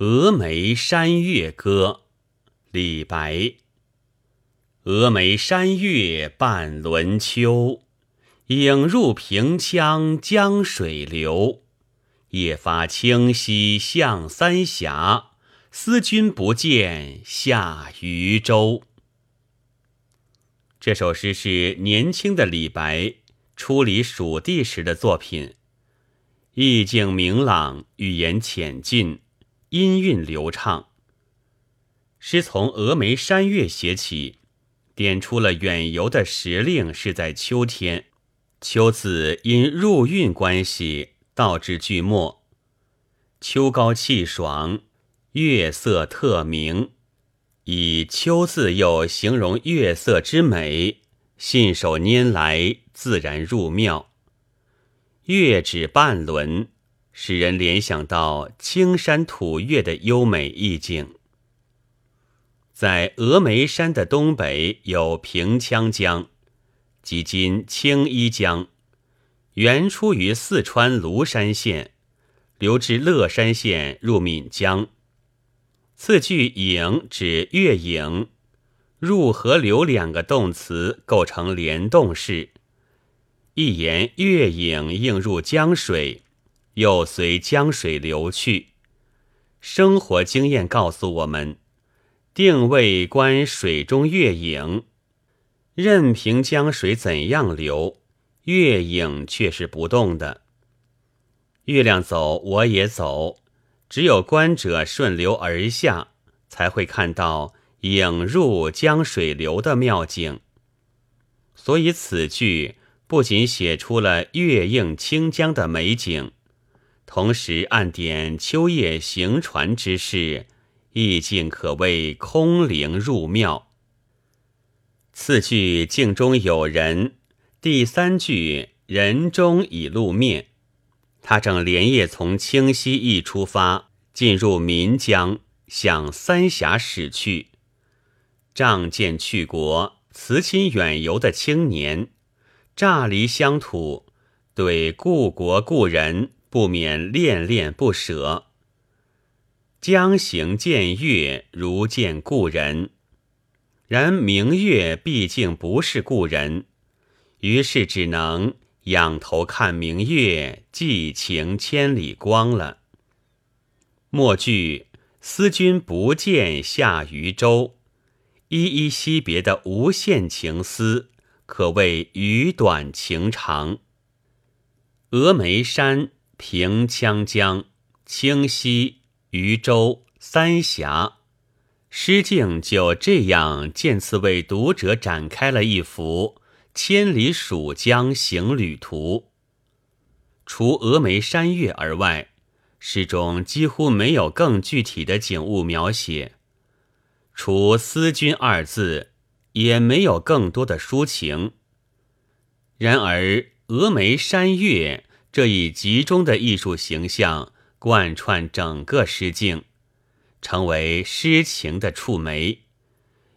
峨眉山月歌，李白。峨眉山月半轮秋，影入平羌江水流。夜发清溪向三峡，思君不见下渝州。这首诗是年轻的李白初离蜀地时的作品，意境明朗，语言浅近。音韵流畅，诗从峨眉山月写起，点出了远游的时令是在秋天。秋字因入韵关系，倒至句末。秋高气爽，月色特明，以秋字又形容月色之美，信手拈来，自然入妙。月指半轮。使人联想到青山吐月的优美意境。在峨眉山的东北有平羌江，即今青衣江，原出于四川芦山县，流至乐山县入岷江。次句“影”指月影，入河流两个动词构成联动式，一言月影映入江水。又随江水流去。生活经验告诉我们，定位观水中月影，任凭江水怎样流，月影却是不动的。月亮走，我也走。只有观者顺流而下，才会看到影入江水流的妙境。所以此句不仅写出了月映清江的美景。同时暗点秋夜行船之事，意境可谓空灵入妙。次句镜中有人，第三句人中已露面。他正连夜从清溪驿出发，进入岷江，向三峡驶去。仗剑去国，辞亲远游的青年，乍离乡土，对故国故人。不免恋恋不舍。将行见月，如见故人。然明月毕竟不是故人，于是只能仰头看明月，寄情千里光了。末句“思君不见下渝州”，依依惜别的无限情思，可谓语短情长。峨眉山。平羌江、清溪、渝州、三峡，诗境就这样渐次为读者展开了一幅千里蜀江行旅图。除峨眉山岳而外，诗中几乎没有更具体的景物描写；除“思君”二字，也没有更多的抒情。然而，峨眉山岳。这一集中的艺术形象贯穿整个诗境，成为诗情的触媒，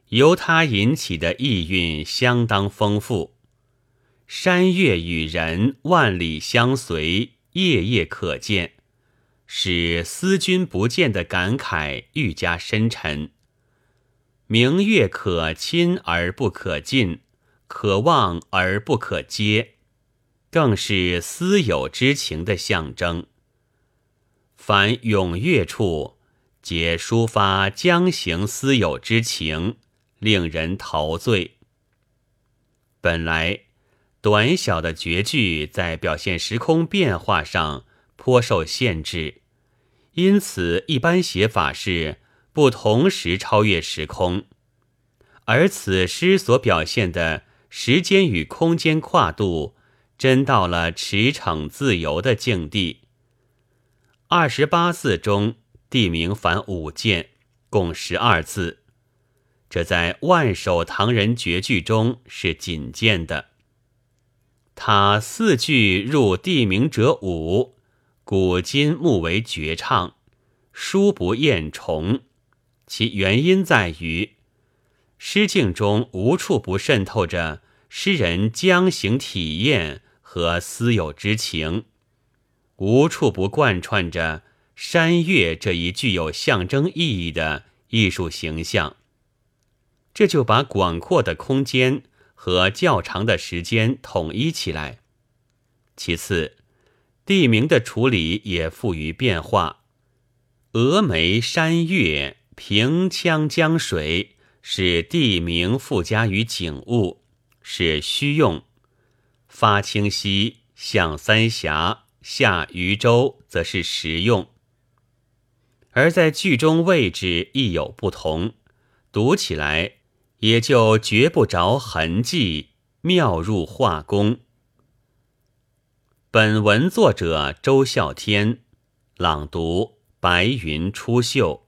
由它引起的意蕴相当丰富。山岳与人万里相随，夜夜可见，使思君不见的感慨愈加深沉。明月可亲而不可近，可望而不可接。更是私有之情的象征。凡咏月处，皆抒发将行私有之情，令人陶醉。本来短小的绝句在表现时空变化上颇受限制，因此一般写法是不同时超越时空，而此诗所表现的时间与空间跨度。真到了驰骋自由的境地。二十八字中，地名凡五件，共十二字，这在万首唐人绝句中是仅见的。他四句入地名者五，古今目为绝唱，书不厌重。其原因在于，诗境中无处不渗透着诗人将行体验。和私有之情，无处不贯穿着山岳这一具有象征意义的艺术形象，这就把广阔的空间和较长的时间统一起来。其次，地名的处理也富于变化。峨眉山岳、平羌江水是地名附加于景物，是虚用；发清溪、向三峡、下渝州则是实用。而在剧中位置亦有不同，读起来也就绝不着痕迹，妙入画工。本文作者周孝天，朗读：白云出岫。